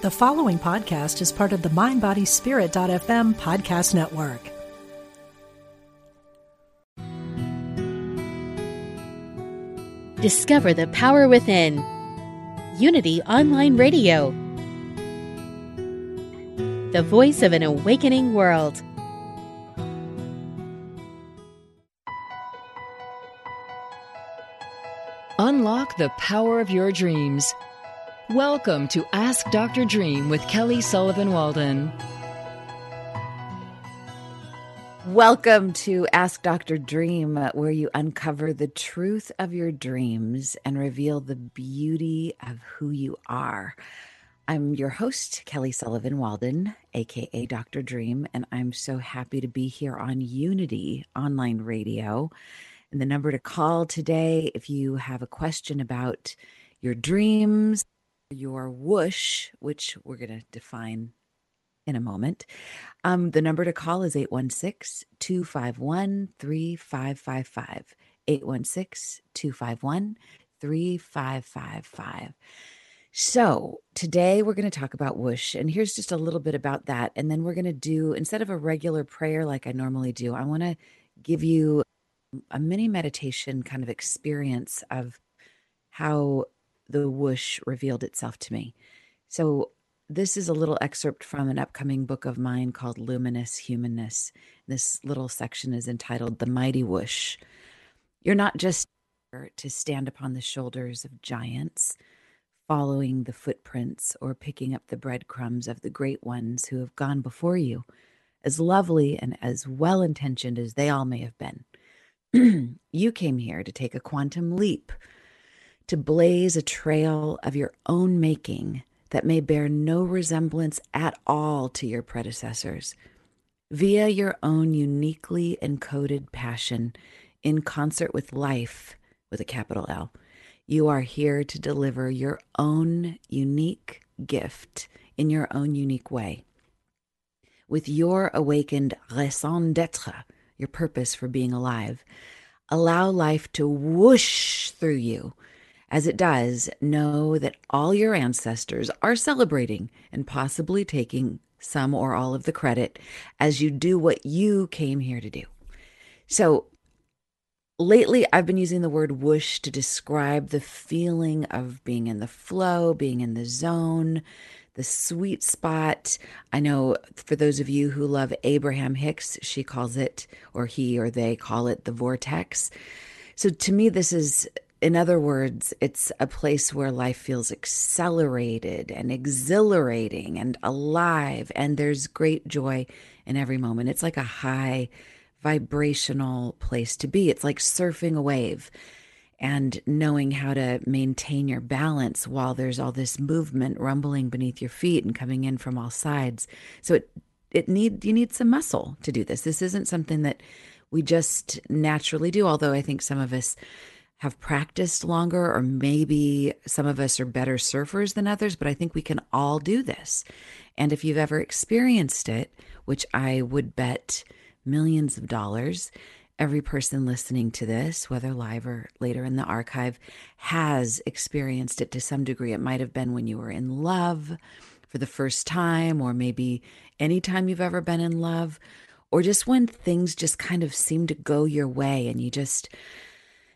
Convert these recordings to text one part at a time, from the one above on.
The following podcast is part of the MindBodySpirit.fm podcast network. Discover the power within. Unity Online Radio. The voice of an awakening world. Unlock the power of your dreams. Welcome to Ask Dr. Dream with Kelly Sullivan Walden. Welcome to Ask Dr. Dream, where you uncover the truth of your dreams and reveal the beauty of who you are. I'm your host, Kelly Sullivan Walden, aka Dr. Dream, and I'm so happy to be here on Unity Online Radio. And the number to call today if you have a question about your dreams, your whoosh, which we're going to define in a moment. Um, the number to call is 816 251 3555. 816 251 3555. So, today we're going to talk about whoosh, and here's just a little bit about that. And then we're going to do, instead of a regular prayer like I normally do, I want to give you a mini meditation kind of experience of how the whoosh revealed itself to me. So, this is a little excerpt from an upcoming book of mine called Luminous Humanness. This little section is entitled The Mighty Whoosh. You're not just to stand upon the shoulders of giants, following the footprints or picking up the breadcrumbs of the great ones who have gone before you, as lovely and as well intentioned as they all may have been. you came here to take a quantum leap, to blaze a trail of your own making that may bear no resemblance at all to your predecessors. Via your own uniquely encoded passion, in concert with life, with a capital L, you are here to deliver your own unique gift in your own unique way. With your awakened raison d'etre, your purpose for being alive, allow life to whoosh through you as it does, know that all your ancestors are celebrating and possibly taking some or all of the credit as you do what you came here to do. So, lately, I've been using the word whoosh to describe the feeling of being in the flow, being in the zone, the sweet spot. I know for those of you who love Abraham Hicks, she calls it, or he or they call it, the vortex. So, to me, this is in other words, it's a place where life feels accelerated and exhilarating and alive, and there's great joy in every moment. It's like a high vibrational place to be. It's like surfing a wave and knowing how to maintain your balance while there's all this movement rumbling beneath your feet and coming in from all sides. So it it need you need some muscle to do this. This isn't something that we just naturally do, although I think some of us have practiced longer, or maybe some of us are better surfers than others, but I think we can all do this. And if you've ever experienced it, which I would bet millions of dollars, every person listening to this, whether live or later in the archive, has experienced it to some degree. It might have been when you were in love for the first time, or maybe anytime you've ever been in love, or just when things just kind of seem to go your way and you just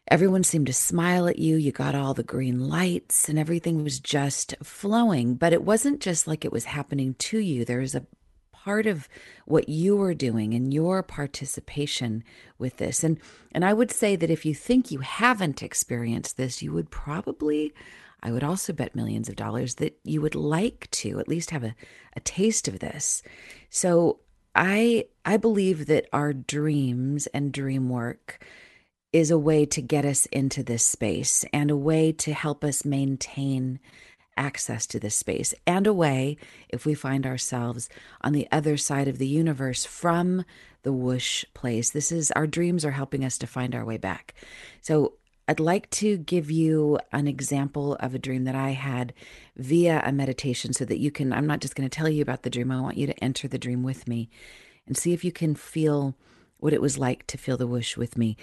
Everyone seemed to smile at you. You got all the green lights and everything was just flowing. But it wasn't just like it was happening to you. There was a part of what you were doing and your participation with this. And and I would say that if you think you haven't experienced this, you would probably I would also bet millions of dollars that you would like to at least have a, a taste of this. So I I believe that our dreams and dream work is a way to get us into this space and a way to help us maintain access to this space and a way if we find ourselves on the other side of the universe from the whoosh place this is our dreams are helping us to find our way back. So i'd like to give you an example of a dream that i had via a meditation so that you can i'm not just going to tell you about the dream i want you to enter the dream with me and see if you can feel what it was like to feel the whoosh with me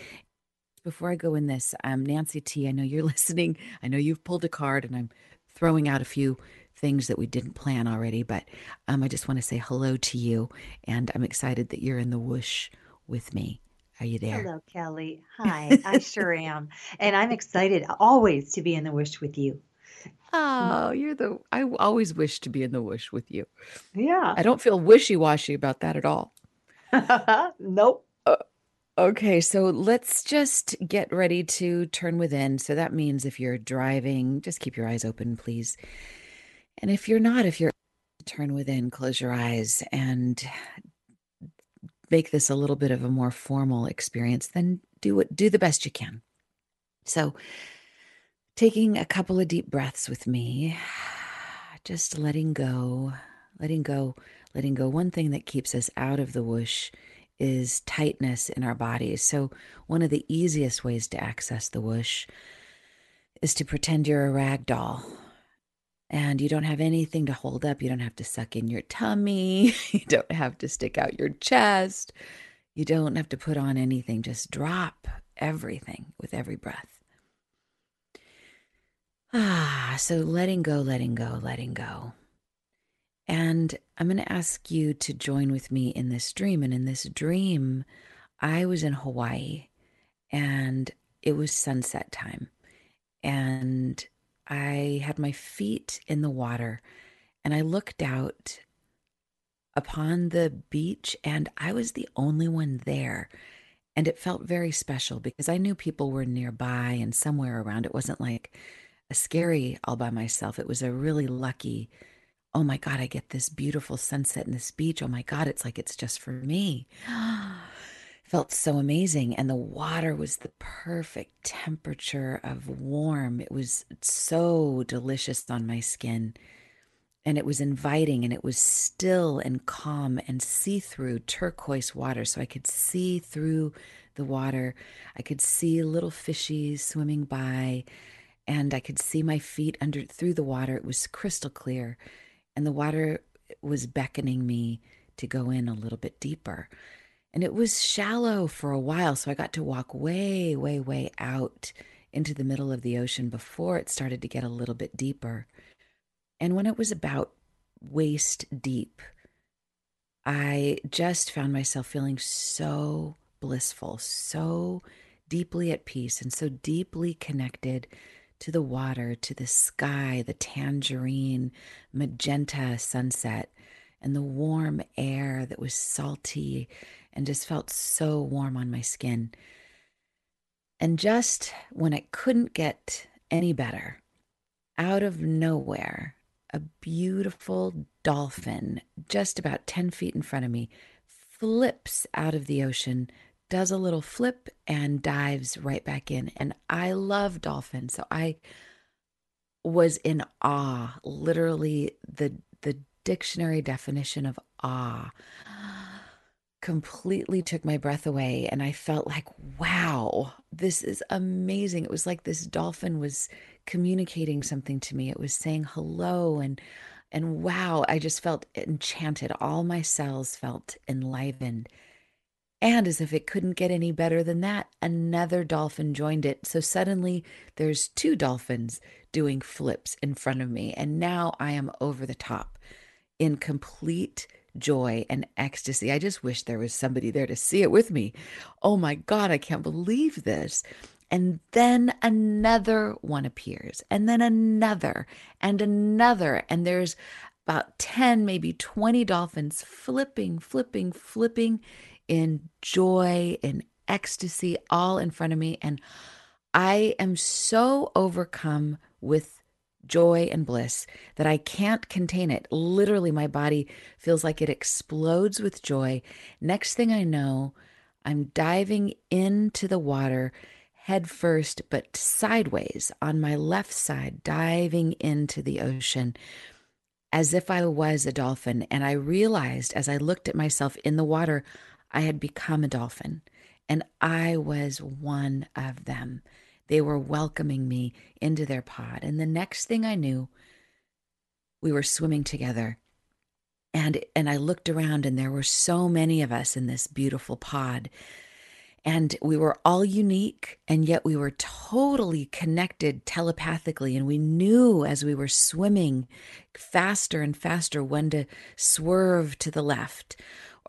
before I go in this, um, Nancy T, I know you're listening. I know you've pulled a card, and I'm throwing out a few things that we didn't plan already. But um, I just want to say hello to you, and I'm excited that you're in the whoosh with me. Are you there? Hello, Kelly. Hi, I sure am. And I'm excited always to be in the whoosh with you. Oh, you're the. I always wish to be in the whoosh with you. Yeah. I don't feel wishy washy about that at all. nope. Okay, so let's just get ready to turn within. So that means if you're driving, just keep your eyes open, please. And if you're not, if you're turn within, close your eyes and make this a little bit of a more formal experience, then do what do the best you can. So taking a couple of deep breaths with me, just letting go, letting go, letting go. One thing that keeps us out of the whoosh is tightness in our bodies. So, one of the easiest ways to access the whoosh is to pretend you're a rag doll and you don't have anything to hold up. You don't have to suck in your tummy. You don't have to stick out your chest. You don't have to put on anything. Just drop everything with every breath. Ah, so letting go, letting go, letting go. And I'm going to ask you to join with me in this dream. And in this dream, I was in Hawaii and it was sunset time. And I had my feet in the water and I looked out upon the beach and I was the only one there. And it felt very special because I knew people were nearby and somewhere around. It wasn't like a scary all by myself. It was a really lucky, oh my God, I get this beautiful sunset in this beach. Oh my God, it's like it's just for me. felt so amazing. And the water was the perfect temperature of warm. It was so delicious on my skin. And it was inviting and it was still and calm and see-through turquoise water. So i could see through the water. I could see little fishies swimming by and i could see my feet under through the water. It was crystal clear and the water was beckoning me to go in a little bit deeper and it was shallow for a while. So I got to walk way, way, way out into the middle of the ocean before it started to get a little bit deeper. And when it was about waist deep, I just found myself feeling so blissful, so deeply at peace, and so deeply connected to the water, to the sky, the tangerine, magenta sunset, and the warm air that was salty and just felt so warm on my skin. And just when it couldn't get any better, out of nowhere, a beautiful dolphin, just about 10 feet in front of me, flips out of the ocean, does a little flip, and dives right back in. And I love dolphins. So I was in awe, literally the, the dictionary definition of awe completely took my breath away and I felt like wow this is amazing it was like this dolphin was communicating something to me it was saying hello and and wow I just felt enchanted all my cells felt enlivened and as if it couldn't get any better than that another dolphin joined it so suddenly there's two dolphins doing flips in front of me and now I am over the top in complete joy and ecstasy. I just wish there was somebody there to see it with me. Oh my God, I can't believe this. And then another one appears, and then another, and another. And there's about 10, maybe 20 dolphins flipping, flipping, flipping in joy, in ecstasy, all in front of me. And I am so overcome with joy and bliss that I can't contain it. Literally, my body feels like it explodes with joy. Next thing I know, I'm diving into the water head first, but sideways on my left side, diving into the ocean as if I was a dolphin. And I realized as I looked at myself in the water, I had become a dolphin and I was one of them. They were welcoming me into their pod. And the next thing I knew, we were swimming together. And and I looked around and there were so many of us in this beautiful pod. And we were all unique, and yet we were totally connected telepathically. And we knew as we were swimming faster and faster when to swerve to the left,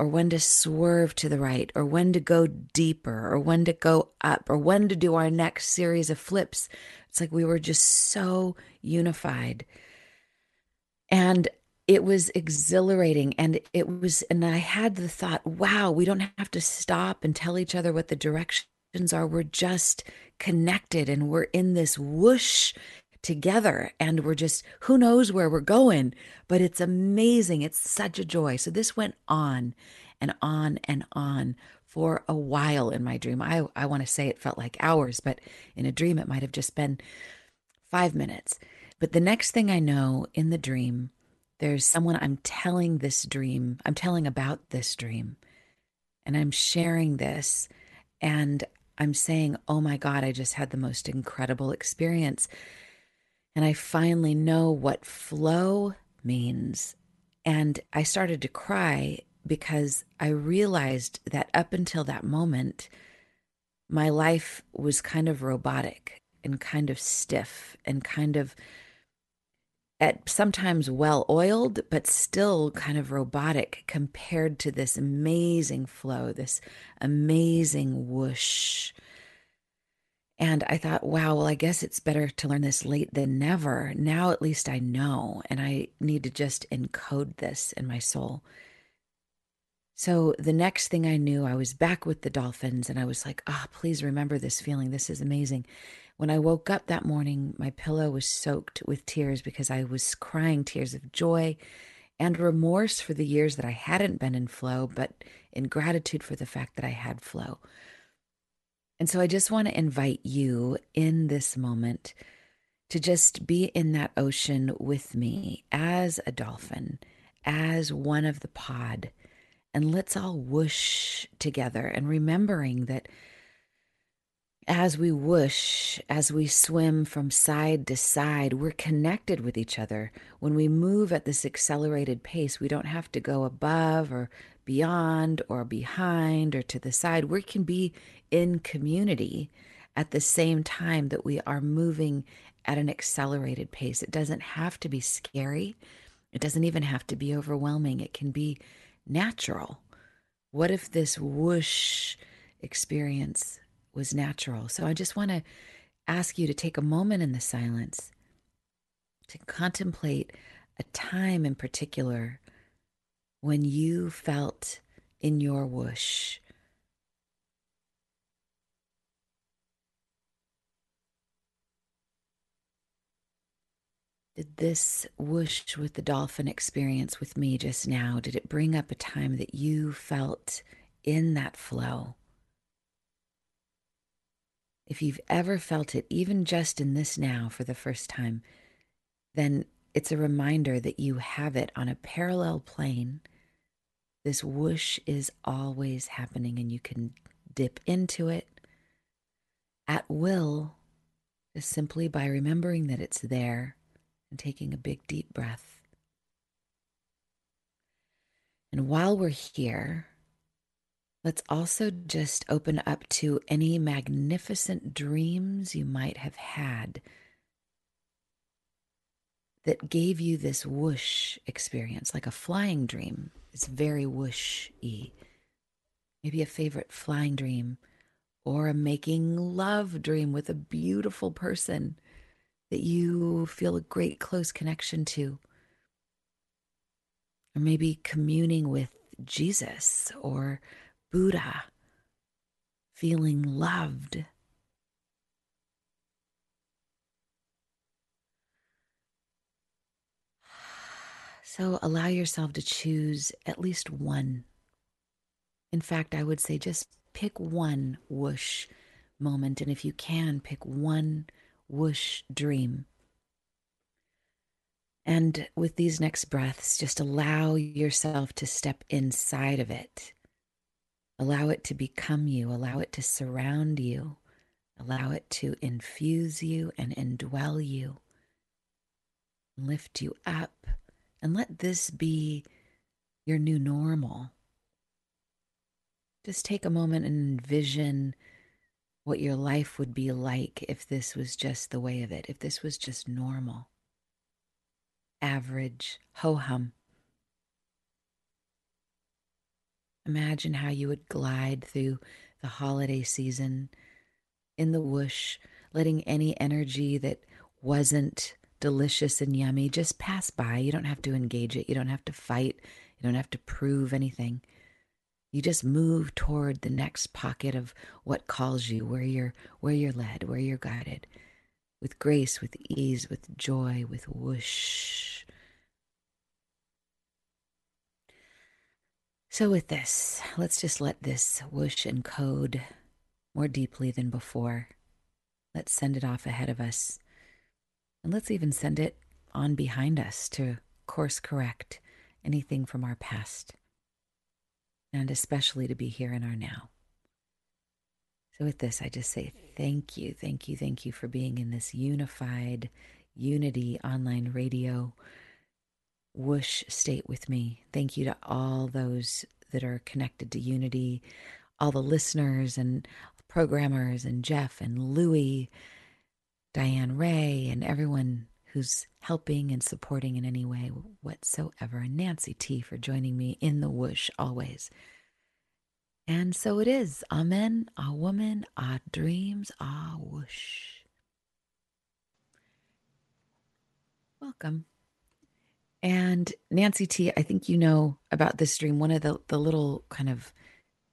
or when to swerve to the right, or when to go deeper, or when to go up, or when to do our next series of flips. It's like we were just so unified. And it was exhilarating and it was and i had the thought wow we don't have to stop and tell each other what the directions are we're just connected and we're in this whoosh together and we're just who knows where we're going but it's amazing. It's such a joy. So this went on and on and on for a while in my dream. I i want to say it felt like hours but in a dream it might have just been 5 minutes. But the next thing i know in the dream there's someone I'm telling this dream, I'm telling about this dream, and I'm sharing this, and I'm saying, Oh my God, I just had the most incredible experience. And I finally know what flow means. And I started to cry because I realized that up until that moment, my life was kind of robotic and kind of stiff and kind of at sometimes well oiled, but still kind of robotic compared to this amazing flow, this amazing whoosh. And I thought, wow, well, I guess it's better to learn this late than never. Now at least I know, and I need to just encode this in my soul. So the next thing I knew, I was back with the dolphins, and I was like, ah, oh, please remember this feeling. This is amazing. When I woke up that morning, my pillow was soaked with tears because I was crying tears of joy and remorse for the years that I hadn't been in flow, but in gratitude for the fact that I had flow. And so I just want to invite you in this moment to just be in that ocean with me as a dolphin, as one of the pod. And let's all whoosh together and remembering that as we whoosh, as we swim from side to side, we're connected with each other. When we move at this accelerated pace, we don't have to go above or beyond or behind or to the side. We can be in community at the same time that we are moving at an accelerated pace. It doesn't have to be scary, it doesn't even have to be overwhelming. It can be natural. What if this whoosh experience was natural. So I just want to ask you to take a moment in the silence to contemplate a time in particular when you felt in your whoosh. Did this whoosh with the dolphin experience with me just now, did it bring up a time that you felt in that flow? if you've ever felt it, even just in this now for the first time, then it's a reminder that you have it on a parallel plane. This whoosh is always happening, and you can dip into it at will, just simply by remembering that it's there and taking a big, deep breath. And while we're here, Let's also just open up to any magnificent dreams you might have had that gave you this whoosh experience, like a flying dream. It's very whoosh y. Maybe a favorite flying dream or a making love dream with a beautiful person that you feel a great close connection to. Or maybe communing with Jesus or Buddha, feeling loved. So allow yourself to choose at least one. In fact, I would say just pick one whoosh moment. And if you can, pick one whoosh dream. And with these next breaths, just allow yourself to step inside of it Allow it to become you, allow it to surround you, allow it to infuse you and indwell you, lift you up, and let this be your new normal. Just take a moment and envision what your life would be like if this was just the way of it, if this was just normal, average, ho hum. Imagine how you would glide through the holiday season in the whoosh, letting any energy that wasn't delicious and yummy just pass by. You don't have to engage it. You don't have to fight. You don't have to prove anything. You just move toward the next pocket of what calls you, where you're where you're led, where you're guided, with grace, with ease, with joy, with whoosh. So with this, let's just let this whoosh encode more deeply than before. Let's send it off ahead of us. And let's even send it on behind us to course correct anything from our past and especially to be here in our now. So, with this, I just say thank you, thank you, thank you for being in this unified unity online radio whoosh state with me. Thank you to all those that are connected to unity, all the listeners and programmers, and Jeff and Louie, Diane Ray, and everyone who's helping and supporting in any way whatsoever. And Nancy T for joining me in the whoosh always. And so it is. Amen. A woman, a dreams, a whoosh. Welcome. And Nancy T, I think you know about this dream. One of the, the little kind of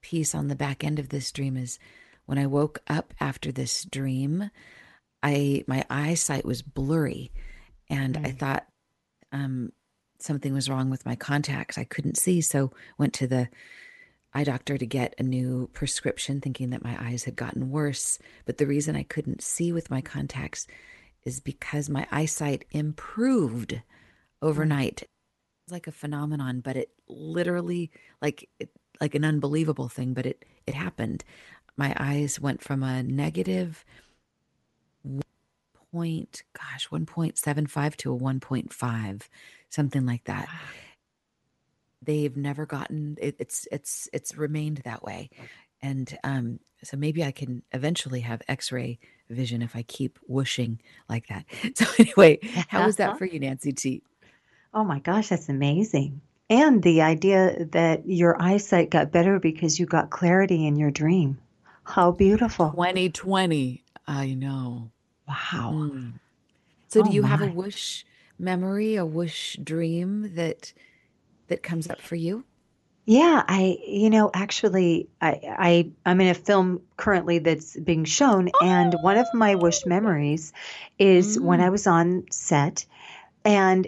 piece on the back end of this dream is when I woke up after this dream, I my eyesight was blurry and mm. I thought um, something was wrong with my contacts. I couldn't see, so went to the eye doctor to get a new prescription, thinking that my eyes had gotten worse. But the reason I couldn't see with my contacts is because my eyesight improved mm. overnight. It's like a phenomenon, but it literally like it, like an unbelievable thing, but it it happened. My eyes went from a negative point, gosh, 1.75 to a 1.5, something like that. They've never gotten it, it's it's it's remained that way. And um, so maybe I can eventually have x-ray vision if I keep whooshing like that. So anyway, how was that for you, Nancy T? Oh my gosh, that's amazing. And the idea that your eyesight got better because you got clarity in your dream. How beautiful. 2020. I know. Wow. Mm. So, oh do you my. have a wish memory, a wish dream that that comes up for you? Yeah, I you know actually I I I'm in a film currently that's being shown oh. and one of my whoosh memories is when I mm. was on set and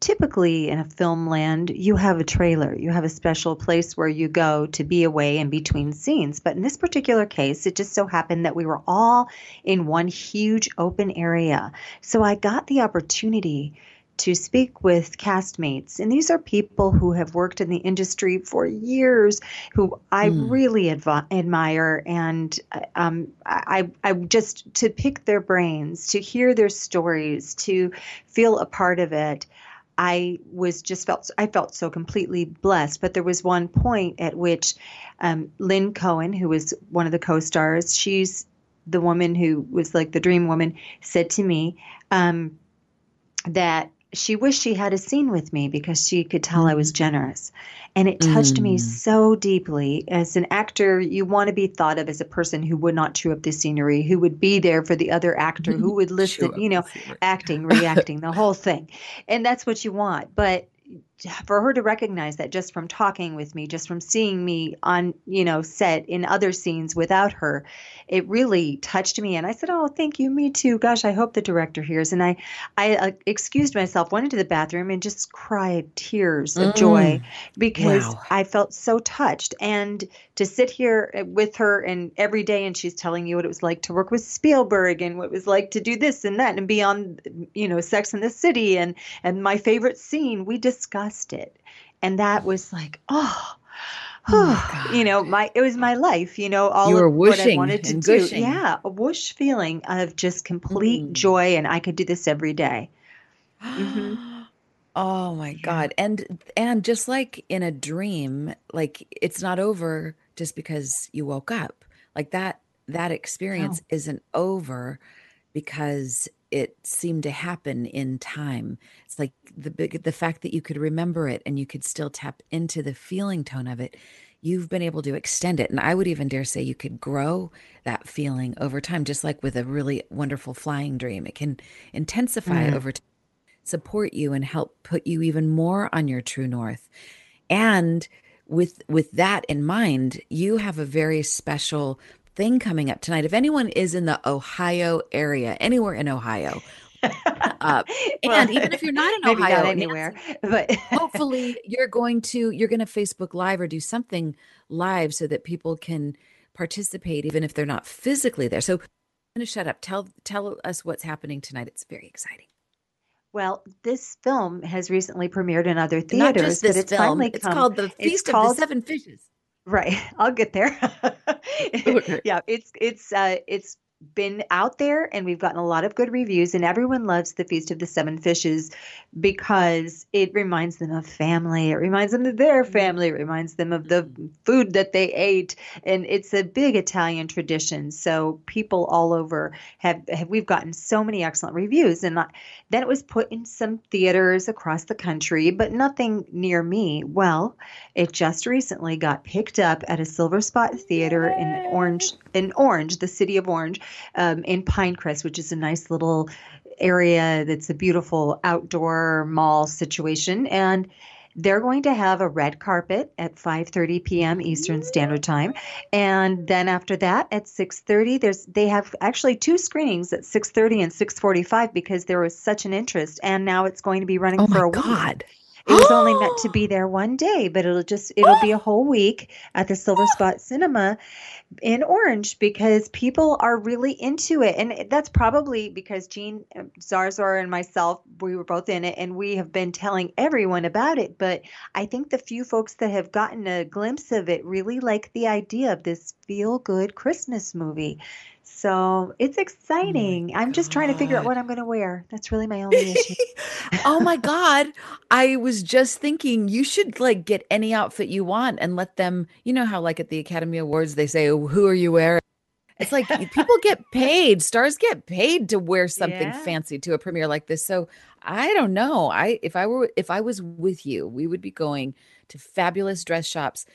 typically in a film land, you have a trailer. You have a special place where you go to be away in between scenes. But in this particular case, it just so happened that we were all in one huge open area. So I got the opportunity to speak with castmates. And these are people who have worked in the industry for years, who I mm. really admire. And um, I, I just to pick their brains, to hear their stories, to feel a part of it. I was just felt I felt so completely blessed. But there was one point at which um, Lynn Cohen, who was one of the co-stars, she's the woman who was like the dream woman, said to me um, that she wished she had a scene with me because she could tell I was mm. generous. And it touched mm. me so deeply. As an actor, you want to be thought of as a person who would not chew up the scenery, who would be there for the other actor, who would listen, you know, acting, reacting, the whole thing. And that's what you want. But for her to recognize that just from talking with me, just from seeing me on, you know, set in other scenes without her, it really touched me. And I said, "Oh, thank you, me too. Gosh, I hope the director hears." And I, I uh, excused myself, went into the bathroom, and just cried tears of mm. joy because wow. I felt so touched. And to sit here uh, with her and every day, and she's telling you what it was like to work with Spielberg and what it was like to do this and that and be on, you know, Sex in the City and and my favorite scene. We discussed it. And that was like, oh, oh you know, my it was my life, you know, all you were of what I wanted to do. Gushing. Yeah, a whoosh feeling of just complete mm. joy and I could do this every day. Mm-hmm. Oh my god. And and just like in a dream, like it's not over just because you woke up. Like that that experience no. isn't over because it seemed to happen in time. It's like the big the fact that you could remember it and you could still tap into the feeling tone of it. You've been able to extend it. And I would even dare say you could grow that feeling over time, just like with a really wonderful flying dream. It can intensify mm. over time, support you and help put you even more on your true north. And with with that in mind, you have a very special thing coming up tonight. If anyone is in the Ohio area, anywhere in Ohio, uh, well, and even if you're not in Ohio, not anywhere, but hopefully you're going to you're going to Facebook Live or do something live so that people can participate, even if they're not physically there. So, I'm going to shut up. Tell tell us what's happening tonight. It's very exciting. Well, this film has recently premiered in other theaters, but it's film. finally it's called The Feast of called, the Seven Fishes. Right, I'll get there. yeah, it's it's uh, it's been out there and we've gotten a lot of good reviews and everyone loves the feast of the seven fishes because it reminds them of family. It reminds them of their mm-hmm. family. It reminds them of the food that they ate. And it's a big italian tradition. So people all over have, have we've gotten so many excellent reviews. And then it was put in some theaters across the country but nothing near me. Well it just recently got picked up at a silver spot theater Yay. in orange in orange the city of orange um, in Pinecrest, which is a nice little area that's a beautiful outdoor mall situation. And they're going to have a red carpet at 5:30 p.m. Eastern Standard Time, and then after that at 6:30, there's they have actually two screenings at 6:30 and 6:45 because there was such an interest, and now it's going to be running oh for a God. week. It was only meant to be there one day, but it'll just it'll be a whole week at the Silver Spot Cinema in Orange because people are really into it. And that's probably because Jean um, Zarzour and myself, we were both in it and we have been telling everyone about it. But I think the few folks that have gotten a glimpse of it really like the idea of this feel good Christmas movie. So it's oh exciting. Oh I'm just trying to figure out what I'm going to wear. That's really my only issue. oh my God. I was just thinking you should like get any outfit you want and let them, you know, how like at the Academy Awards, they say, oh, Who are you wearing? It's like people get paid, stars get paid to wear something yeah. fancy to a premiere like this. So I don't know. I if I were if I was with you, we would be going to fabulous dress shops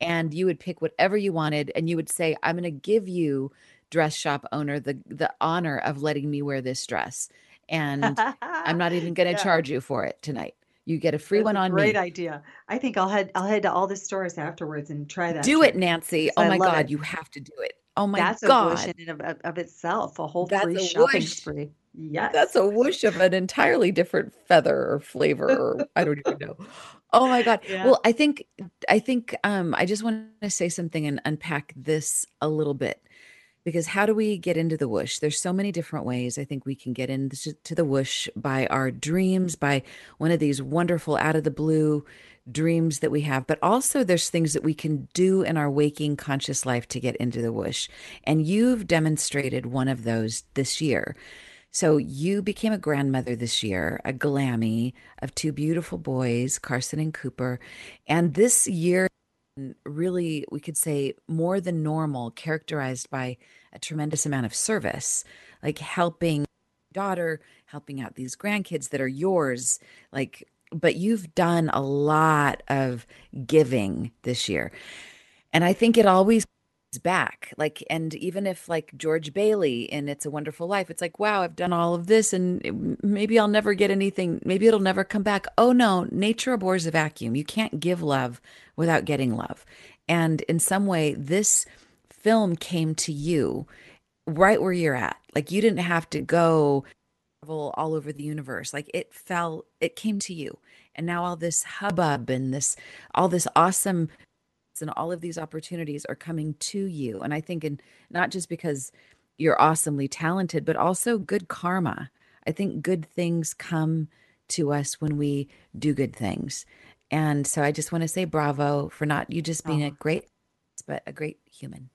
and you would pick whatever you wanted and you would say, I'm going to give you dress shop owner the the honor of letting me wear this dress and i'm not even going to yeah. charge you for it tonight you get a free That's one a on great me. idea. I think I'll head I'll head to all the stores afterwards and try that. Do it, Nancy. Oh my god, it. you have to do it. Oh my That's god. That's a whoosh in of, of, itself, a whole That's free a shopping whoosh. spree. Yes. That's a whoosh of an entirely different feather or flavor or I don't even know. Oh my god. Yeah. Well, I think I think um I just want to say something and unpack this a little bit because how do we get into the whoosh? There's so many different ways i think we can get into the whoosh by our dreams by one of these wonderful out of the blue dreams that we have but also there's things that we can do in our waking conscious life to get into the whoosh and you've demonstrated one of those this year. So you became a grandmother this year a glammy of two beautiful boys carson and cooper and this year really, we could say, more than normal, characterized by a tremendous amount of service, like helping daughter, helping out these grandkids that are yours, like but you've done a lot of giving this year. And I think it always back like and even if like george bailey in it's a wonderful life it's like wow i've done all of this and eh, maybe i'll never get anything maybe it'll never come back. Oh no nature abhors a vacuum. You can't give love without getting love. And in some way this film came to you right where you're at. Like you didn't have to go all over the universe. Like it fell it came to you. And now all this hubbub and this all this awesome and all of these opportunities are coming to you. And I think, and not just because you're awesomely talented, but also good karma. I think good things come to us when we do good things. And so I just want to say bravo for not you just being oh. a great, but a great human.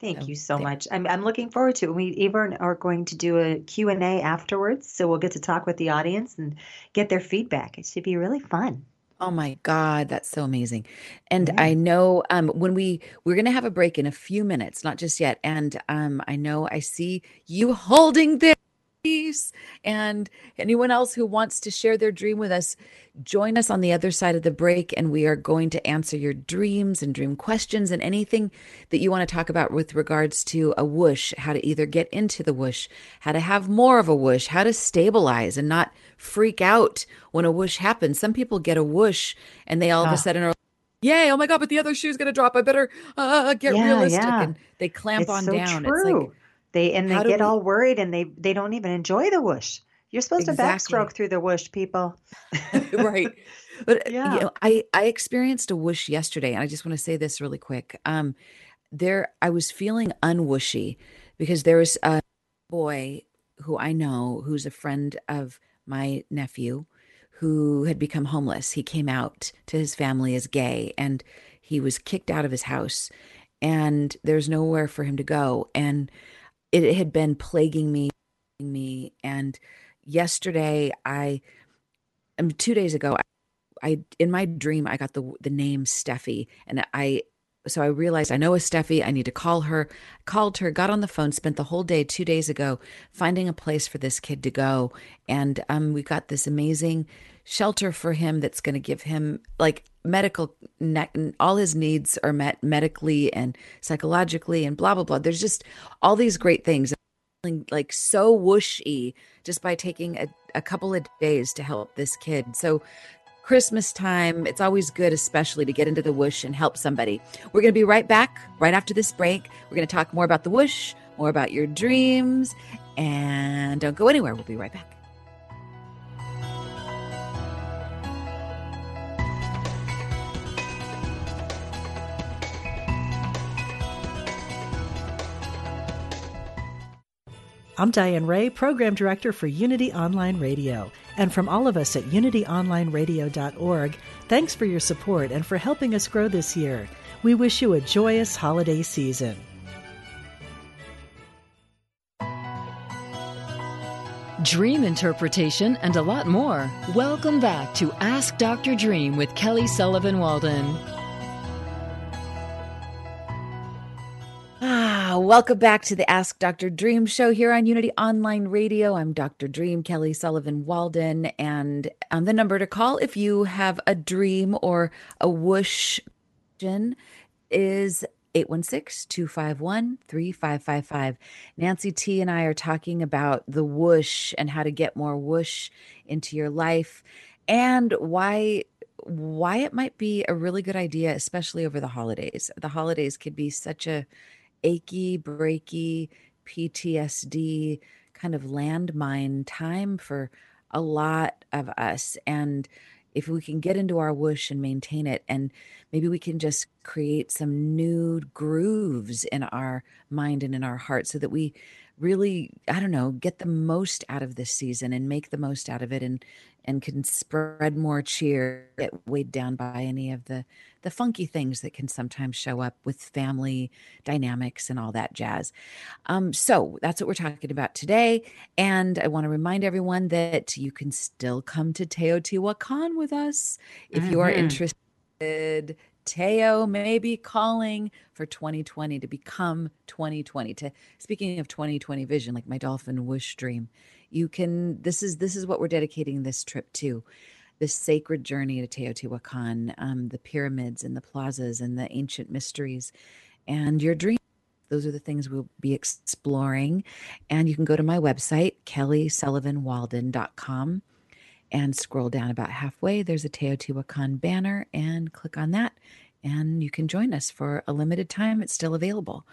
Thank so, you so there. much. I'm, I'm looking forward to it. We even are going to do a Q&A afterwards. So we'll get to talk with the audience and get their feedback. It should be really fun. Oh my God, that's so amazing. And I know um when we we're gonna have a break in a few minutes, not just yet. And um I know I see you holding this peace. And anyone else who wants to share their dream with us, join us on the other side of the break and we are going to answer your dreams and dream questions and anything that you want to talk about with regards to a whoosh, how to either get into the whoosh, how to have more of a whoosh, how to stabilize and not freak out when a whoosh happens. Some people get a whoosh and they all of a Ah. sudden are Yay, oh my God, but the other shoe's gonna drop. I better uh, get Yeah, realistic. yeah. And they clamp It's on so down. It's like, true. They and they get we all worried and they they don't even enjoy the whoosh. You're supposed to backstroke through the whoosh, people. right but uh, you Yeah. know i i experienced a whoosh yesterday and i just want to say this really quick um there i was feeling unwhooshy because there was a boy who i know who's a friend of my nephew who had become homeless. He came out to his family as gay and he was kicked out of his house and there's nowhere for him to go. And it had been plaguing me me. And yesterday i um, two days ago I, I in my dream I got the the name Steffi and I so I realized I know a Steffi I need to call her. Called her got on the phone spent the whole day 2 days ago finding a place for this kid to go. And um we got this amazing shelter for him that's going to give him like medical all his needs are met medically and psychologically and blah blah blah. There's just all these great things. Like so whooshy just by taking a, a couple of days to help this kid. So Christmas time, it's always good, especially to get into the whoosh and help somebody. We're going to be right back right after this break. We're going to talk more about the whoosh, more about your dreams, and don't go anywhere. We'll be right back. I'm Diane Ray, Program Director for Unity Online Radio. And from all of us at unityonlineradio.org, thanks for your support and for helping us grow this year. We wish you a joyous holiday season. Dream interpretation and a lot more. Welcome back to Ask Dr. Dream with Kelly Sullivan Walden. Welcome back to the Ask Dr. Dream show here on Unity Online Radio. I'm Dr. Dream, Kelly Sullivan Walden, and um, the number to call if you have a dream or a whoosh is 816-251-3555. Nancy T and I are talking about the whoosh and how to get more whoosh into your life and why why it might be a really good idea especially over the holidays. The holidays could be such a achy, breaky, PTSD kind of landmine time for a lot of us. And if we can get into our whoosh and maintain it, and maybe we can just create some new grooves in our mind and in our heart so that we really, I don't know, get the most out of this season and make the most out of it and and can spread more cheer, get weighed down by any of the the funky things that can sometimes show up with family dynamics and all that jazz. Um, so that's what we're talking about today. And I want to remind everyone that you can still come to Teotihuacan with us if you are interested. Teo may be calling for 2020 to become 2020. To speaking of 2020 vision, like my dolphin whoosh dream, you can. This is this is what we're dedicating this trip to this sacred journey to Teotihuacan, um, the pyramids and the plazas and the ancient mysteries and your dreams. Those are the things we'll be exploring. And you can go to my website, kellysullivanwalden.com, and scroll down about halfway. There's a Teotihuacan banner, and click on that. And you can join us for a limited time. It's still available.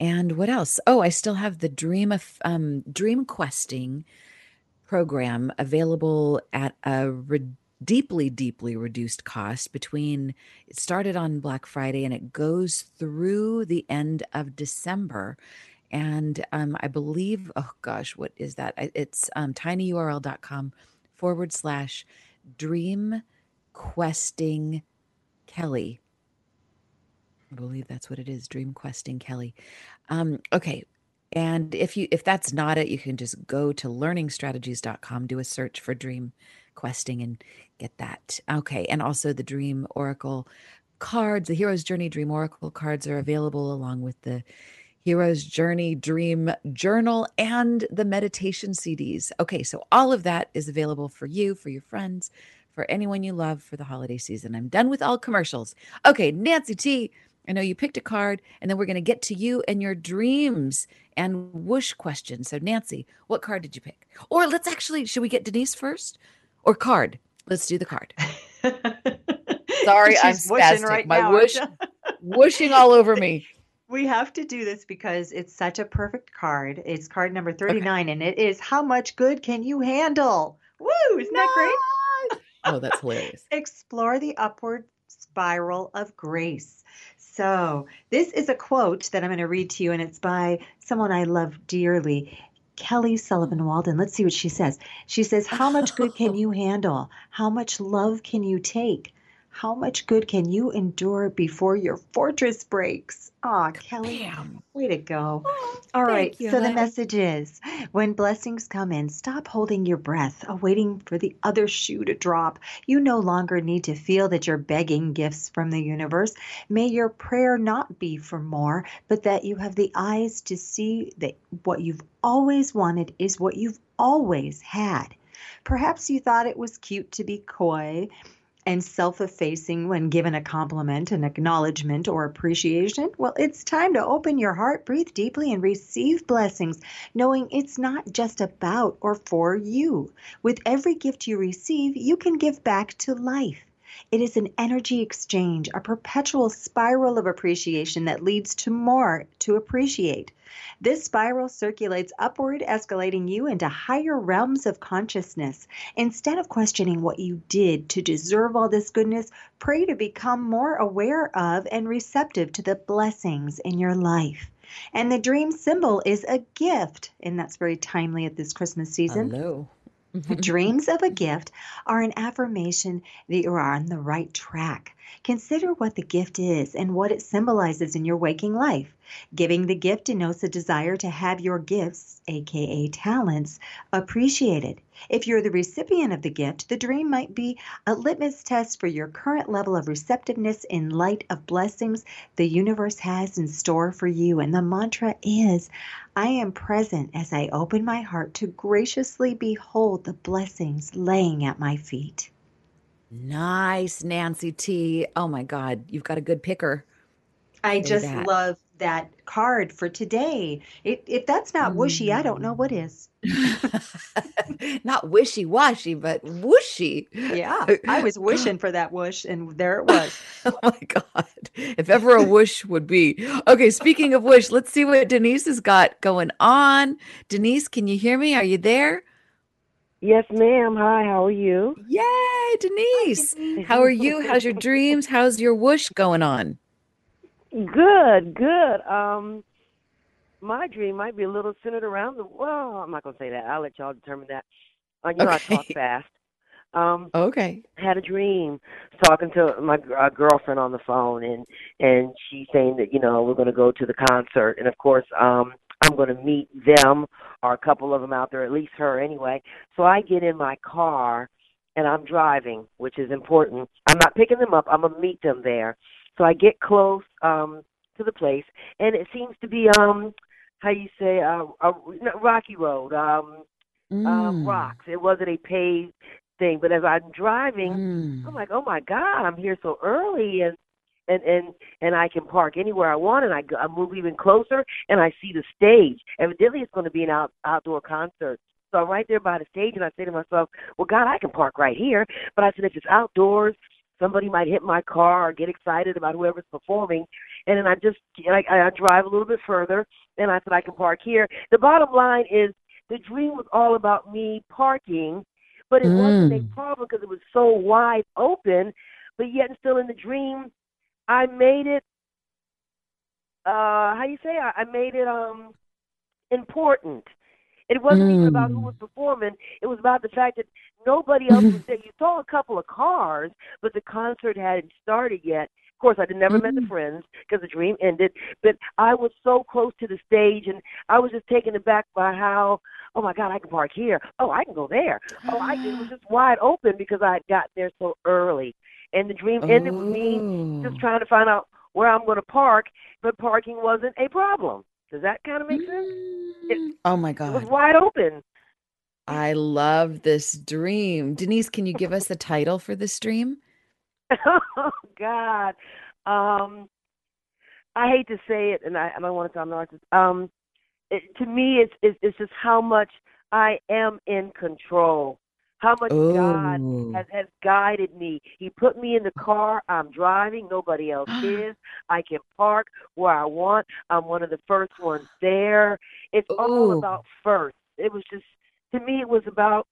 And what else? Oh, I still have the Dream of um, Dream Questing program available at a re- deeply, deeply reduced cost. Between it started on Black Friday and it goes through the end of December. And um, I believe, oh gosh, what is that? It's um, tinyurl.com forward slash dream questing Kelly. I believe that's what it is, Dream Questing Kelly. Um, okay. And if you if that's not it, you can just go to learningstrategies.com, do a search for Dream questing and get that. Okay. And also the Dream Oracle cards, the Hero's Journey Dream Oracle cards are available along with the Hero's Journey Dream Journal and the meditation CDs. Okay, so all of that is available for you, for your friends, for anyone you love for the holiday season. I'm done with all commercials. Okay, Nancy T, I know you picked a card, and then we're going to get to you and your dreams and whoosh questions. So, Nancy, what card did you pick? Or let's actually, should we get Denise first? Or card? Let's do the card. Sorry, I'm spastic. Right My now, whoosh, whooshing all over me. We have to do this because it's such a perfect card. It's card number 39, okay. and it is How Much Good Can You Handle? Woo! Isn't that great? oh, that's hilarious. Explore the upward spiral of grace. So, this is a quote that I'm going to read to you, and it's by someone I love dearly. Kelly Sullivan Walden. Let's see what she says. She says, How much good can you handle? How much love can you take? How much good can you endure before your fortress breaks? Ah, Kelly, Bam. way to go. Oh, All right, you, so honey. the message is when blessings come in, stop holding your breath, awaiting for the other shoe to drop. You no longer need to feel that you're begging gifts from the universe. May your prayer not be for more, but that you have the eyes to see that what you've always wanted is what you've always had. Perhaps you thought it was cute to be coy and self effacing when given a compliment, an acknowledgement, or appreciation? Well, it's time to open your heart, breathe deeply, and receive blessings, knowing it's not just about or for you. With every gift you receive, you can give back to life. It is an energy exchange, a perpetual spiral of appreciation that leads to more to appreciate. This spiral circulates upward, escalating you into higher realms of consciousness. Instead of questioning what you did to deserve all this goodness, pray to become more aware of and receptive to the blessings in your life. And the dream symbol is a gift, and that's very timely at this Christmas season. Hello. Mm-hmm. Dreams of a gift are an affirmation that you are on the right track. Consider what the gift is and what it symbolizes in your waking life. Giving the gift denotes a desire to have your gifts, aka talents, appreciated. If you're the recipient of the gift, the dream might be a litmus test for your current level of receptiveness in light of blessings the universe has in store for you. And the mantra is I am present as I open my heart to graciously behold the blessings laying at my feet. Nice, Nancy T. Oh my God, you've got a good picker. I just love that card for today. It, if that's not whooshy, I don't know mm. what is. not wishy washy, but whooshy. Yeah, I was wishing for that whoosh, and there it was. oh my God. If ever a whoosh would be. Okay, speaking of whoosh, let's see what Denise has got going on. Denise, can you hear me? Are you there? Yes, ma'am. Hi, how are you? Yay, Denise. How are you? How's your dreams? How's your whoosh going on? Good, good. Um, my dream might be a little centered around the. Well, I'm not gonna say that. I'll let y'all determine that. Uh, you know, I talk fast. Um, okay. Had a dream talking to my uh, girlfriend on the phone, and and she's saying that you know we're going to go to the concert, and of course, um, I'm going to meet them or a couple of them out there, at least her anyway. So I get in my car and I'm driving, which is important. I'm not picking them up. I'm gonna meet them there. So I get close um to the place, and it seems to be um how you say uh, a rocky road, um, mm. uh, rocks. It wasn't a paved thing, but as I'm driving, mm. I'm like, oh my god, I'm here so early, and and and and I can park anywhere I want, and I, go, I move even closer, and I see the stage. Evidently, it's going to be an out, outdoor concert. So I'm right there by the stage, and I say to myself, "Well, God, I can park right here." But I said, if it's outdoors, somebody might hit my car or get excited about whoever's performing, and then I just I, I drive a little bit further, and I said I can park here. The bottom line is the dream was all about me parking, but it mm. wasn't a mm. problem because it was so wide open. But yet, still in the dream, I made it. Uh, how you say? I, I made it um important. It wasn't mm. even about who was mm. performing. It was about the fact that nobody else was there. You saw a couple of cars, but the concert hadn't started yet. Of course, I'd never mm. met the mm. friends because the dream ended. But I was so close to the stage, and I was just taken aback by how oh my God, I can park here. Oh, I can go there. Oh, I it was just wide open because I had got there so early. And the dream ended with me just Oh. trying to find out where I'm going to park, but parking wasn't a problem. Does that kind of make sense? Mm. Oh my God, It was God. wide open. I love this dream. Denise, can you give us the title for this dream? oh God. Um, I hate to say it, and I, I don't want to sound narcissist. Um, it, to me, it's, it's it's just how much I am in control. How much God Oh. has has guided me. He put me in the car. I'm driving. Nobody else is. I can park where I want. I'm one of the first ones there. It's all about first. It was just to me. It was about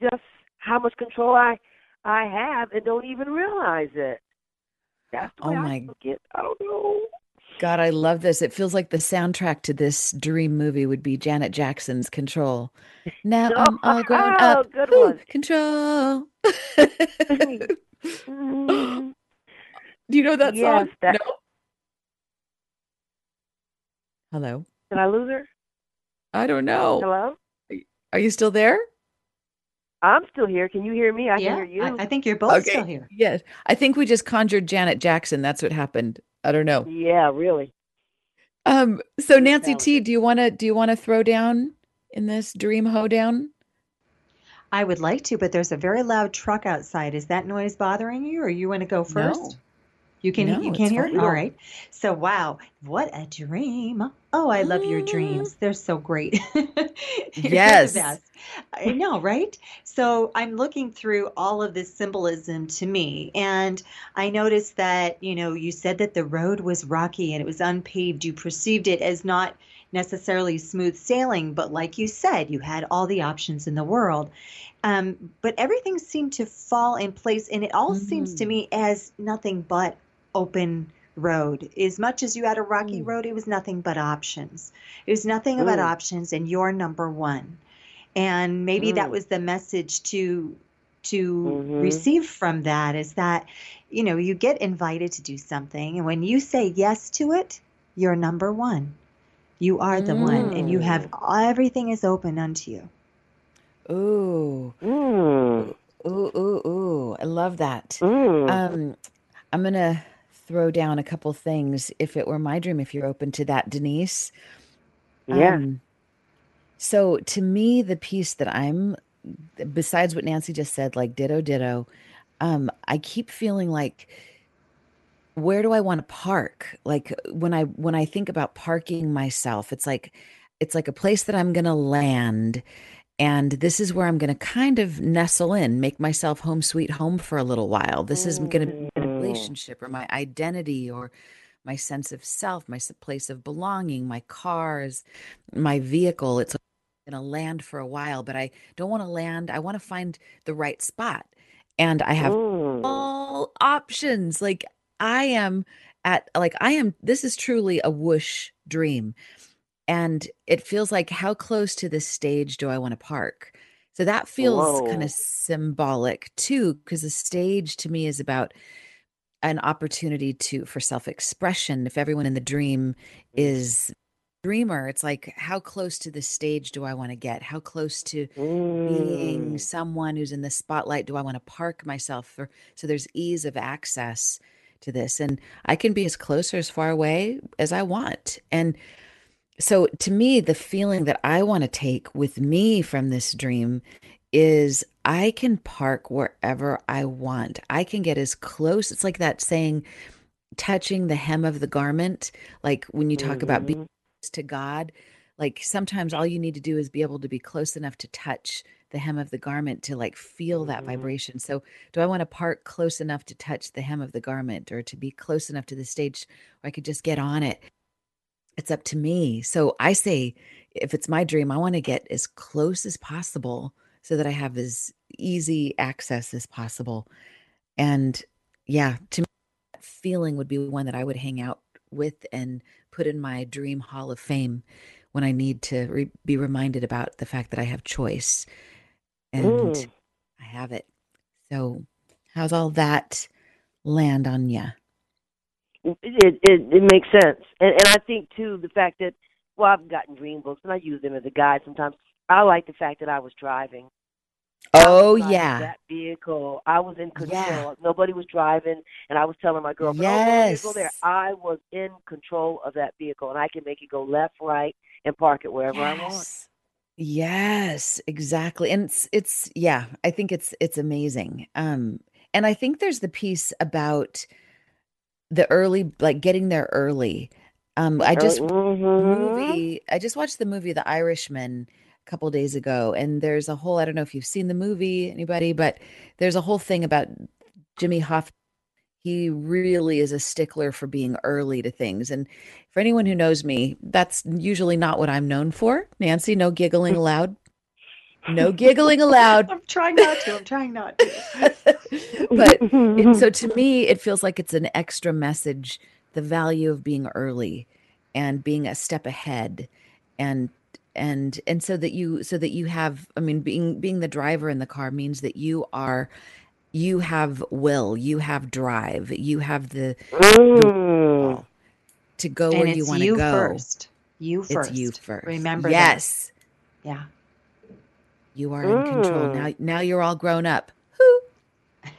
just how much control I I have and don't even realize it. That's the Oh my- I it. I don't know. God, I love this. It feels like the soundtrack to this dream movie would be Janet Jackson's Control. Now I'm all grown Oh, up. good Woo, one. Control. Do you know that Yes, song? that- No. Hello. Did I lose her? I don't know. Hello? Are you still there? I'm still here. Can you hear me? I yeah, can hear you. I, I think you're both still here. Yes. I think we just conjured Janet Jackson. That's what happened. I don't know. yeah, really. Um, so Nancy T, do you want to do you want to throw down in this dream hoedown? I would like to, but there's a very loud truck outside. Is that noise bothering you, or you want to go first? No. You can no, you can't hear fine. it. All right. So wow, what a dream! Oh, I love your dreams. They're so great. The Yes. I know, right? So I'm looking through all of this symbolism to me, and I noticed that you know you said that the road was rocky and it was unpaved. You perceived it as not necessarily smooth sailing, but like you said, you had all the options in the world. Um, but everything seemed to fall in place, and it all seems to Mm. me as nothing but open road. As much as you had a rocky Mm. road, it was nothing but options. It was nothing about Mm. options, and you're number one. And maybe that Mm. was the message to to Mhm. receive from that is that you know you get invited to do something, and when you say yes to it, you're number one. You are the one, and you have everything is open unto you. Ooh. Mm. Ooh, ooh, ooh. I love that. Mm. Um, I'm gonna throw down a couple things if it were my dream, if you're open to that, Denise. yeah. Um, so to me, the piece that I'm, besides what Nancy just said, like ditto, ditto, um, I keep feeling like, where do I want to park? Like when I when I think about parking myself, it's like it's like a place that I'm gonna land. And this is where I'm going to kind of nestle in, make myself home sweet home for a little while. This is going to be Mm. relationship or my identity or my sense of self, my place of belonging, my cars, my vehicle. It's going to land for a while, but I don't want to land. I want to find the right spot. And I have Mm. all options. Like I am at, like, I am, this is truly a whoosh dream. And it feels like, how close to this stage do I want to park? So that feels kind of symbolic too, because the stage to me is about an opportunity to for self-expression. If everyone in the dream is dreamer, it's like, how close to the stage do I want to get? How close to being Mm. someone who's in the spotlight do I want to park myself for so there's ease of access to this and I can be as close or as far away as I want. And so to me the feeling that I want to take with me from this dream is I can park wherever I want. I can get as close. It's like that saying touching the hem of the garment like when you talk about being Mhm. close to God, like sometimes all you need to do is be able to be close enough to touch the hem of the garment to like feel that Mhm. vibration. So, do I want to park close enough to touch the hem of the garment or to be close enough to the stage where I could just get on it? It's up to me. So, I say, if it's my dream, I want to get as close as possible so that I have as easy access as possible. And yeah, to me, that feeling would be one that I would hang out with and put in my dream hall of fame when I need to re- be reminded about the fact that I have choice and Mm. I have it. So, how's all that land on you? It, it it makes sense, and and I think too the fact that well I've gotten dream books and I use them as a guide sometimes. I like the fact that I was driving. Oh driving yeah. that vehicle. I was in control. Yeah. Nobody was driving, and I was telling my girlfriend, "Oh, go there." I was in control of that vehicle, and I can make it go left, right, and park it wherever I want. Yes. Yes, exactly. And it's it's yeah, I think it's it's amazing. Um and I think there's the piece about the early like getting there early. Um I just Mhm. movie I just watched the movie The Irishman a couple days ago and there's a whole I don't know if you've seen the movie anybody but there's a whole thing about Jimmy Hoffa he really is a stickler for being early to things and for anyone who knows me that's usually not what I'm known for Nancy no giggling allowed no giggling allowed I'm trying not to. I'm trying not to. but it, so to me it feels like it's an extra message the value of being early and being a step ahead and and and so that you so that you have i mean being being the driver in the car means that you are you have will you have drive you have the Mm. to go and where it's you want you to go first. You it's first. you first Remember that. yes Yeah. you are in control Mm. now now you're all grown up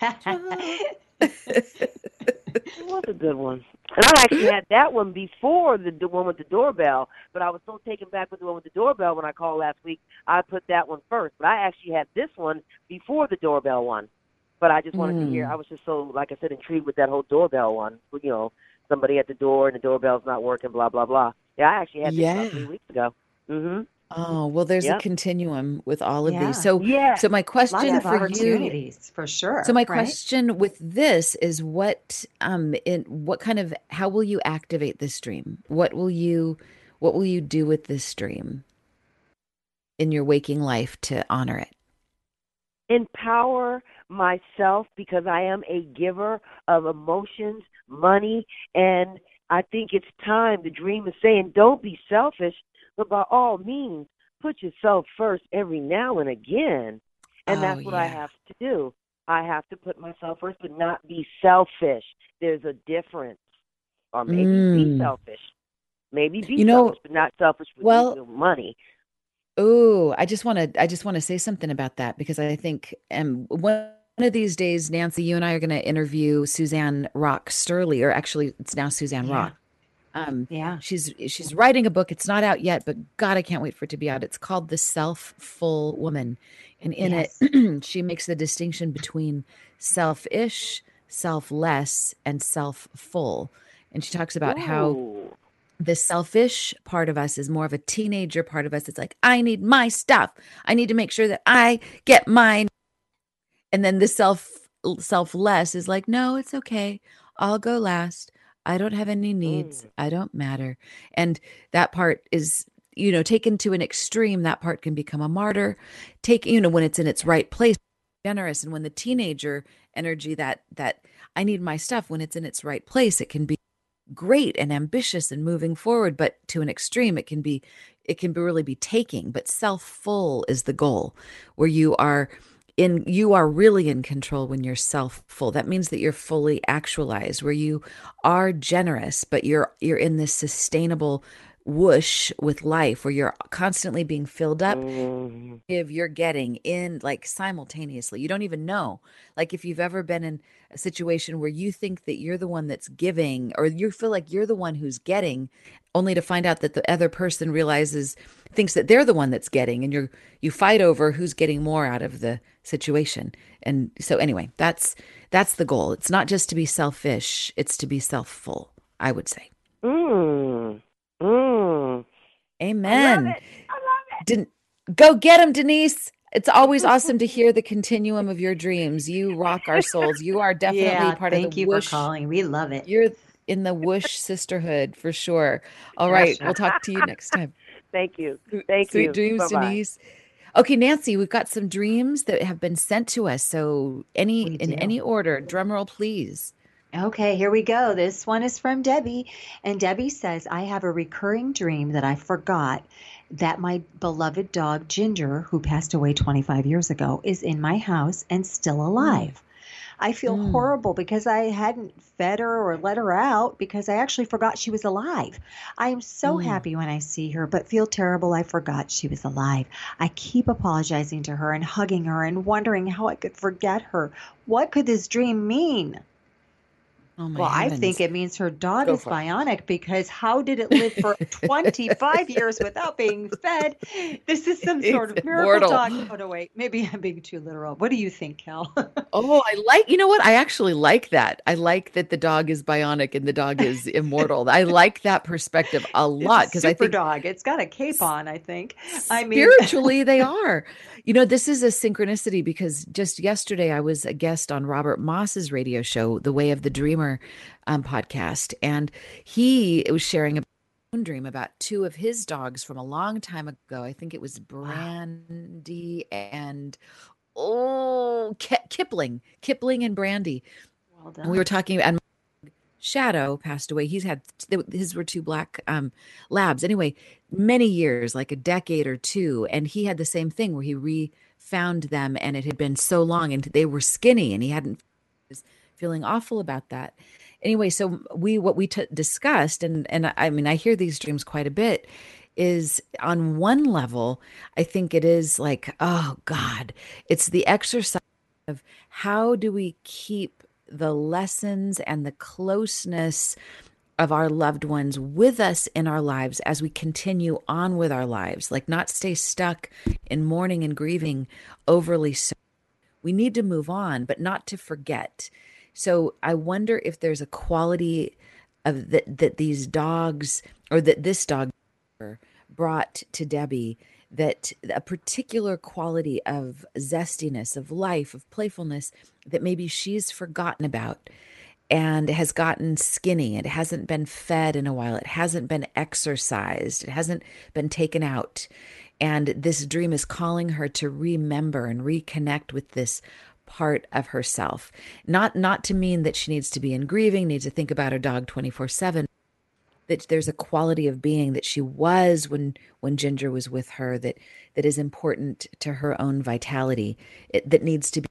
It was a good one. And I actually had that one before the, the one with the doorbell, but I was so taken back with the one with the doorbell when I called last week. I put that one first, but I actually had this one before the doorbell one. But I just wanted to hear. Mm. I was just so, like I said, intrigued with that whole doorbell one. You know, somebody at the door and the doorbell's not working. Blah blah blah. Yeah, I actually had this Yeah. about three weeks ago. Mhm. Oh well there's a continuum with all of Yeah. these so Yeah. so my question for you opportunities for sure. So my right? question with this is what um in what kind of how will you activate this dream? What will you what will you do with this dream in your waking life to honor it? empower myself because I am a giver of emotions, money, and I think it's time. The dream is saying, don't be selfish, but by all means, put yourself first every now and again. And Oh, that's what I have to do. I have to put myself first, but not be selfish. There's a difference. Or maybe be Mm. selfish. Maybe be You know, selfish, but not selfish with well- your money. Oh, I just want to I just want to say something about that because I think um one of these days, Nancy, you and I are going to interview Suzanne Rock Sturley, or actually, it's now Suzanne Yeah. Rock. Um, Yeah. she's she's writing a book. It's not out yet, but God, I can't wait for it to be out. It's called The Self Full Woman, and in it, she makes the distinction between selfish, selfless, and self full. And she talks about how Ooh. the selfish part of us is more of a teenager part of us. It's like, I need my stuff. I need to make sure that I get mine. And then the self selfless is like, no, it's okay. I'll go last. I don't have any needs. Mm. I don't matter. And that part is, you know, taken to an extreme, that part can become a martyr. Take, you know, when it's in its right place, generous. And when the teenager energy, that that I need my stuff, when it's in its right place, it can be great and ambitious and moving forward but to an extreme it can be it can be really be taking but self full is the goal where you are in you are really in control when you're self full that means that you're fully actualized where you are generous but you're you're in this sustainable whoosh with life where you're constantly being filled up Mm. give you're getting in like simultaneously. You don't even know. Like if you've ever been in a situation where you think that you're the one that's giving or you feel like you're the one who's getting only to find out that the other person realizes thinks that they're the one that's getting and you're you fight over who's getting more out of the situation and so anyway that's that's the goal it's not just to be selfish it's to be self-full i would say Mm. Mm. amen I love it. I love it. Den- go get him, Denise. It's always awesome to hear the continuum of your dreams. You rock our souls. You are definitely yeah, part of thank the you whoosh. for calling. We love it. You're in the whoosh sisterhood for sure. All right. Yeah, we'll talk to you next time. Thank you. Thank Sweet you. dreams, Bye-bye. Denise. Okay, Nancy, we've got some dreams that have been sent to us. So any in any order, drum roll, please. Okay, here we go. This one is from Debbie. And Debbie says, I have a recurring dream that I forgot that my beloved dog Ginger, who passed away 25 years ago, is in my house and still mm. alive. I feel Mm. horrible because I hadn't fed her or let her out because I actually forgot she was alive. I am so Mm. happy when I see her, but feel terrible I forgot she was alive. I keep apologizing to her and hugging her and wondering how I could forget her. What could this dream mean? Oh my Well, I think it means her dog Go is for it. bionic because how did it live for 25 years without being fed? This is some sort It's of miracle immortal. dog. Oh, no, wait. Maybe I'm being too literal. What do you think, Kel? Oh, I like, you know what? I actually like that. I like that the dog is bionic and the dog is immortal. I like that perspective a lot because because I super think dog. It's got a cape on, I think. I mean, spiritually they are. You know, this is a synchronicity because just yesterday I was a guest on Robert Moss's radio show, The Way of the Dreamer um, podcast, and he was sharing a dream about two of his dogs from a long time ago. I think it was Brandy and oh Kipling, Kipling and Brandy. well And we were talking and Shadow passed away. He's had his were two black um labs. Anyway, many years, like a decade or two, and he had the same thing where he re-found them and it had been so long and they were skinny and he hadn't was feeling awful about that. Anyway, so we what we t- discussed and and I mean I hear these dreams quite a bit is on one level I think it is like oh god, it's the exercise of how do we keep the lessons and the closeness of our loved ones with us in our lives as we continue on with our lives, like not stay stuck in mourning and grieving overly so. We need to move on, but not to forget. So I wonder if there's a quality of that that these dogs or that this dog brought to Debbie that a particular quality of zestiness, of life, of playfulness that maybe she's forgotten about and has gotten skinny. It hasn't been fed in a while. It hasn't been exercised. It hasn't been taken out. And this dream is calling her to remember and reconnect with this part of herself. Not not to mean that she needs to be in grieving, needs to think about her dog 24/7, that there's a quality of being that she was when when Ginger was with her that that is important to her own vitality. It, that needs to be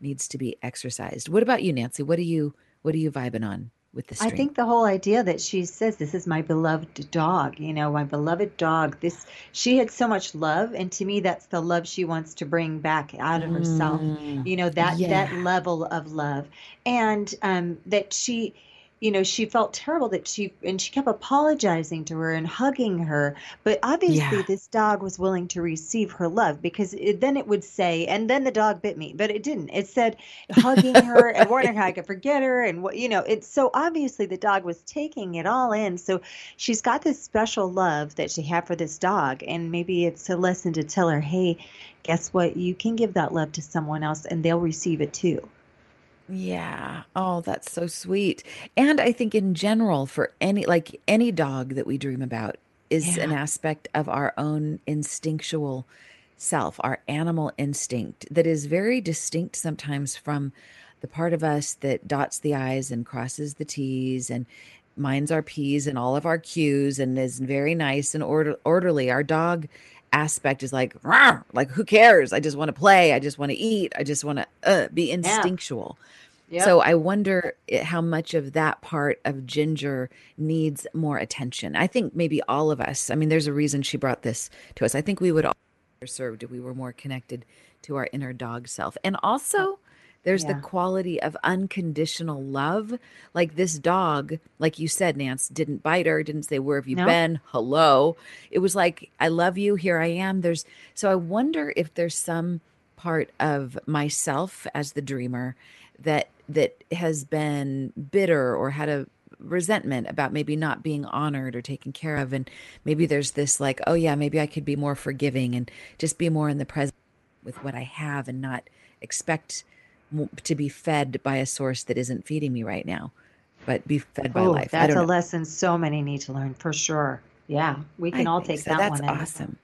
needs to be exercised. What about you, Nancy? What are you what are you vibing on with this I think the whole idea that she says this is my beloved dog, you know, my beloved dog. This she had so much love, and to me, that's the love she wants to bring back out of herself. Mm, You know that yeah. that level of love, and um, that she, you know, she felt terrible that she and she kept apologizing to her and hugging her. But obviously, Yeah. this dog was willing to receive her love because it, then it would say, and then the dog bit me, but it didn't. It said hugging her and wondering how I could forget her and what you know. It's so obviously the dog was taking it all in. So she's got this special love that she had for this dog, and maybe it's a lesson to tell her, hey, guess what? You can give that love to someone else, and they'll receive it too. Yeah. Oh, that's so sweet. And I think in general, for any, like any dog that we dream about, is an Yeah. aspect of our own instinctual self, our animal instinct that is very distinct sometimes from the part of us that dots the I's and crosses the T's and minds our P's and all of our Q's and is very nice and order- orderly. Our dog aspect is like, "Rawr," like who cares? I just want to play. I just want to eat. I just want to uh, be instinctual. So I wonder how much of that part of Ginger needs more attention. I think maybe all of us. I mean, there's a reason she brought this to us. I think we would all served if we were more connected to our inner dog self. And also, there's the quality of unconditional love. Like this dog, like you said, Nance, didn't bite her, didn't say, Where have you No. been? Hello. It was like, I love you. Here I am. There's so I wonder if there's some part of myself as the dreamer that that has been bitter or had a resentment about maybe not being honored or taken care of and maybe there's this like oh yeah maybe i could be more forgiving and just be more in the present with what i have and not expect to be fed by a source that isn't feeding me right now but be fed by Oh, life that's a know lesson so many need to learn for sure. Yeah, we can I all take so. that That's one. in. awesome.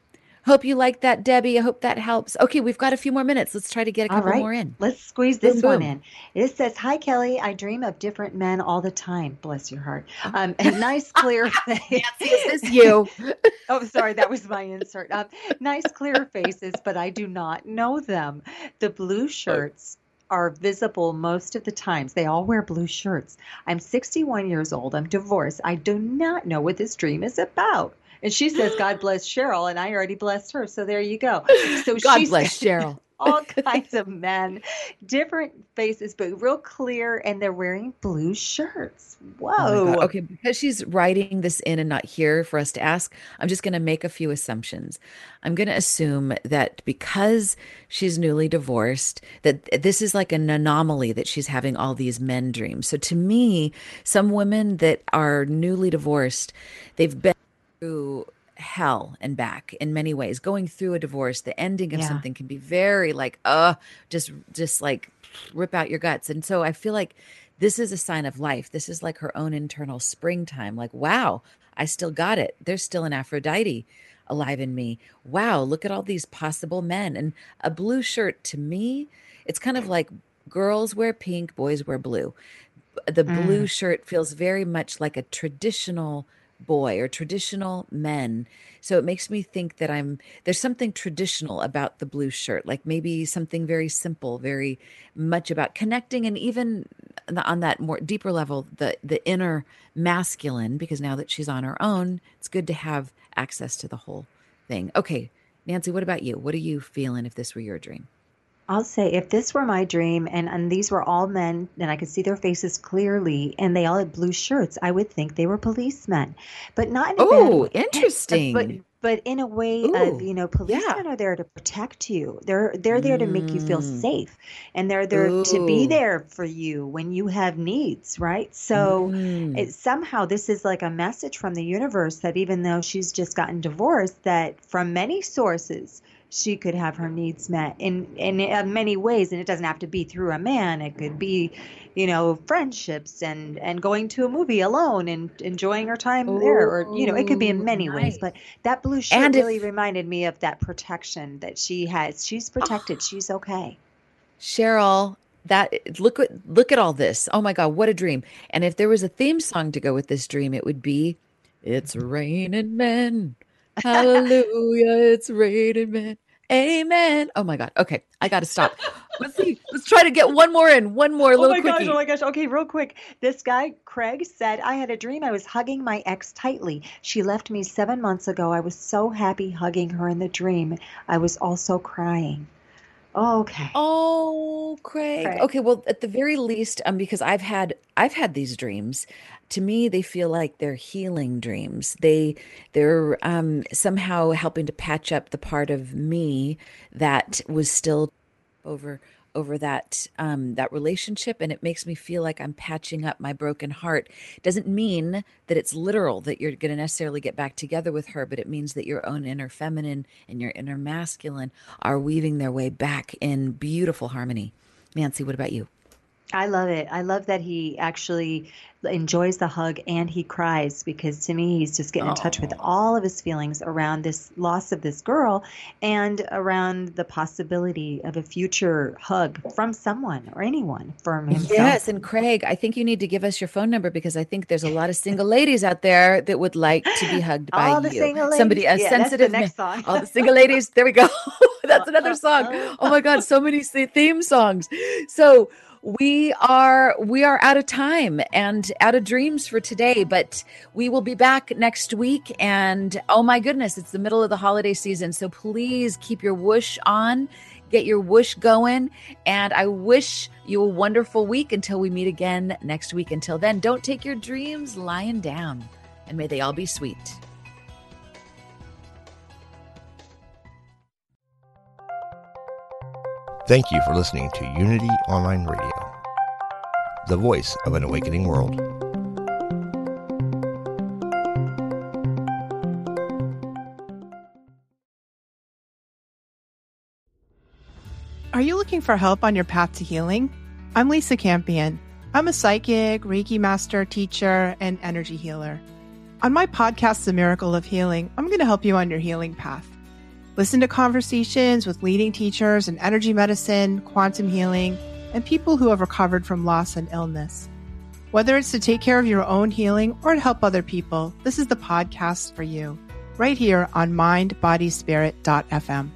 Hope you like that, Debbie. I hope that helps. Okay, we've got a few more minutes. Let's try to get a couple right, more in. let's squeeze Boom, this one boom. in. It says, "Hi Kelly, I dream of different men all the time. Bless your heart. Oh. Um, a nice clear face. Nancy, is this you? oh, sorry, that was my insert. Um, nice clear faces, but I do not know them. The blue shirts are visible most of the times. They all wear blue shirts. I'm 61 years old. I'm divorced. I do not know what this dream is about. And she says, God bless Cheryl. And I already blessed her. So there you go. So God bless Cheryl all kinds of men, different faces, but real clear, and they're wearing blue shirts. Oh Whoa. Oh okay, because she's writing this in and not here for us to ask, I'm just going to make a few assumptions. I'm going to assume that because she's newly divorced, that this is like an anomaly that she's having all these men dreams. So to me, some women that are newly divorced, they've been through hell and back in many ways. Going through a divorce the ending of yeah. something can be very like uh just just like rip out your guts. And so i feel like this is a sign of life. This is like her own internal springtime. Like wow i still got it. There's still an aphrodite alive in me. Wow look at all these possible men. And a blue shirt to me it's kind of like girls wear pink boys wear blue. The mm. blue shirt feels very much like a traditional boy or traditional men. So it makes me think that I'm there's something traditional about the blue shirt, like maybe something very simple, very much about connecting and even on that more deeper level, the the inner masculine because now that she's on her own, it's good to have access to the whole thing. Okay, Nancy, what about you? What are you feeling if this were your dream? I'll say if this were my dream and, and these were all men and I could see their faces clearly and they all had blue shirts, I would think they were policemen. But not in a Oh, interesting. But but in a way Ooh, of you know policemen yeah. are there to protect you they're they're there to make you feel mm. safe and they're there Ooh. to be there for you when you have needs right so mm. it, somehow this is like a message from the universe that even though she's just gotten divorced that from many sources she could have her needs met in in uh, many ways and it doesn't have to be through a man. It could be you know friendships and and going to a movie alone and enjoying her time Ooh, there or you know it could be in many nice. ways but that blue shirt and really if, reminded me of that protection that she has. She's protected. Oh, she's okay. Cheryl that look at look at all this. Oh my god what a dream. And if there was a theme song to go with this dream it would be it's raining men. Hallelujah it's raining men Amen. Oh my God. Okay. I got to stop. Let's see. Let's try to get one more in. One more. Oh my quickie. gosh. Oh my gosh. Okay. Real quick. This guy, Craig, said, I had a dream. I was hugging my ex tightly. She left me seven months ago. I was so happy hugging her in the dream. I was also crying. Oh, okay. Oh, Craig. Craig. Okay, well, at the very least, um, because I've had I've had these dreams. To me, they feel like they're healing dreams. They they're um somehow helping to patch up the part of me that was still over over that um, that relationship and it makes me feel like i'm patching up my broken heart. Doesn't mean that it's literal that you're going to necessarily get back together with her but it means that your own inner feminine and your inner masculine are weaving their way back in beautiful harmony. Nancy what about you I love it. I love that he actually enjoys the hug and he cries because to me he's just getting in touch with all of his feelings around this loss of this girl and around the possibility of a future hug from someone or anyone from himself. Yes, and Craig, I think you need to give us your phone number because I think there's a lot of single ladies out there that would like to be hugged by all the you. Single ladies. Somebody a yeah, sensitive next song. all the single ladies. There we go. that's another song. Oh my god, so many theme songs. So we are we are out of time and out of dreams for today but we will be back next week. And oh my goodness it's the middle of the holiday season. So please keep your whoosh on get your whoosh going. And i wish you a wonderful week until we meet again next week. Until then don't take your dreams lying down and may they all be sweet. Thank you for listening to Unity Online Radio, the voice of an awakening world. Are you looking for help on your path to healing? I'm Lisa Campion. I'm a psychic, Reiki master, teacher, and energy healer. On my podcast, The Miracle of Healing, I'm going to help you on your healing path. Listen to conversations with leading teachers in energy medicine, quantum healing, and people who have recovered from loss and illness. Whether it's to take care of your own healing or to help other people, this is the podcast for you, right here on mindbodyspirit.fm.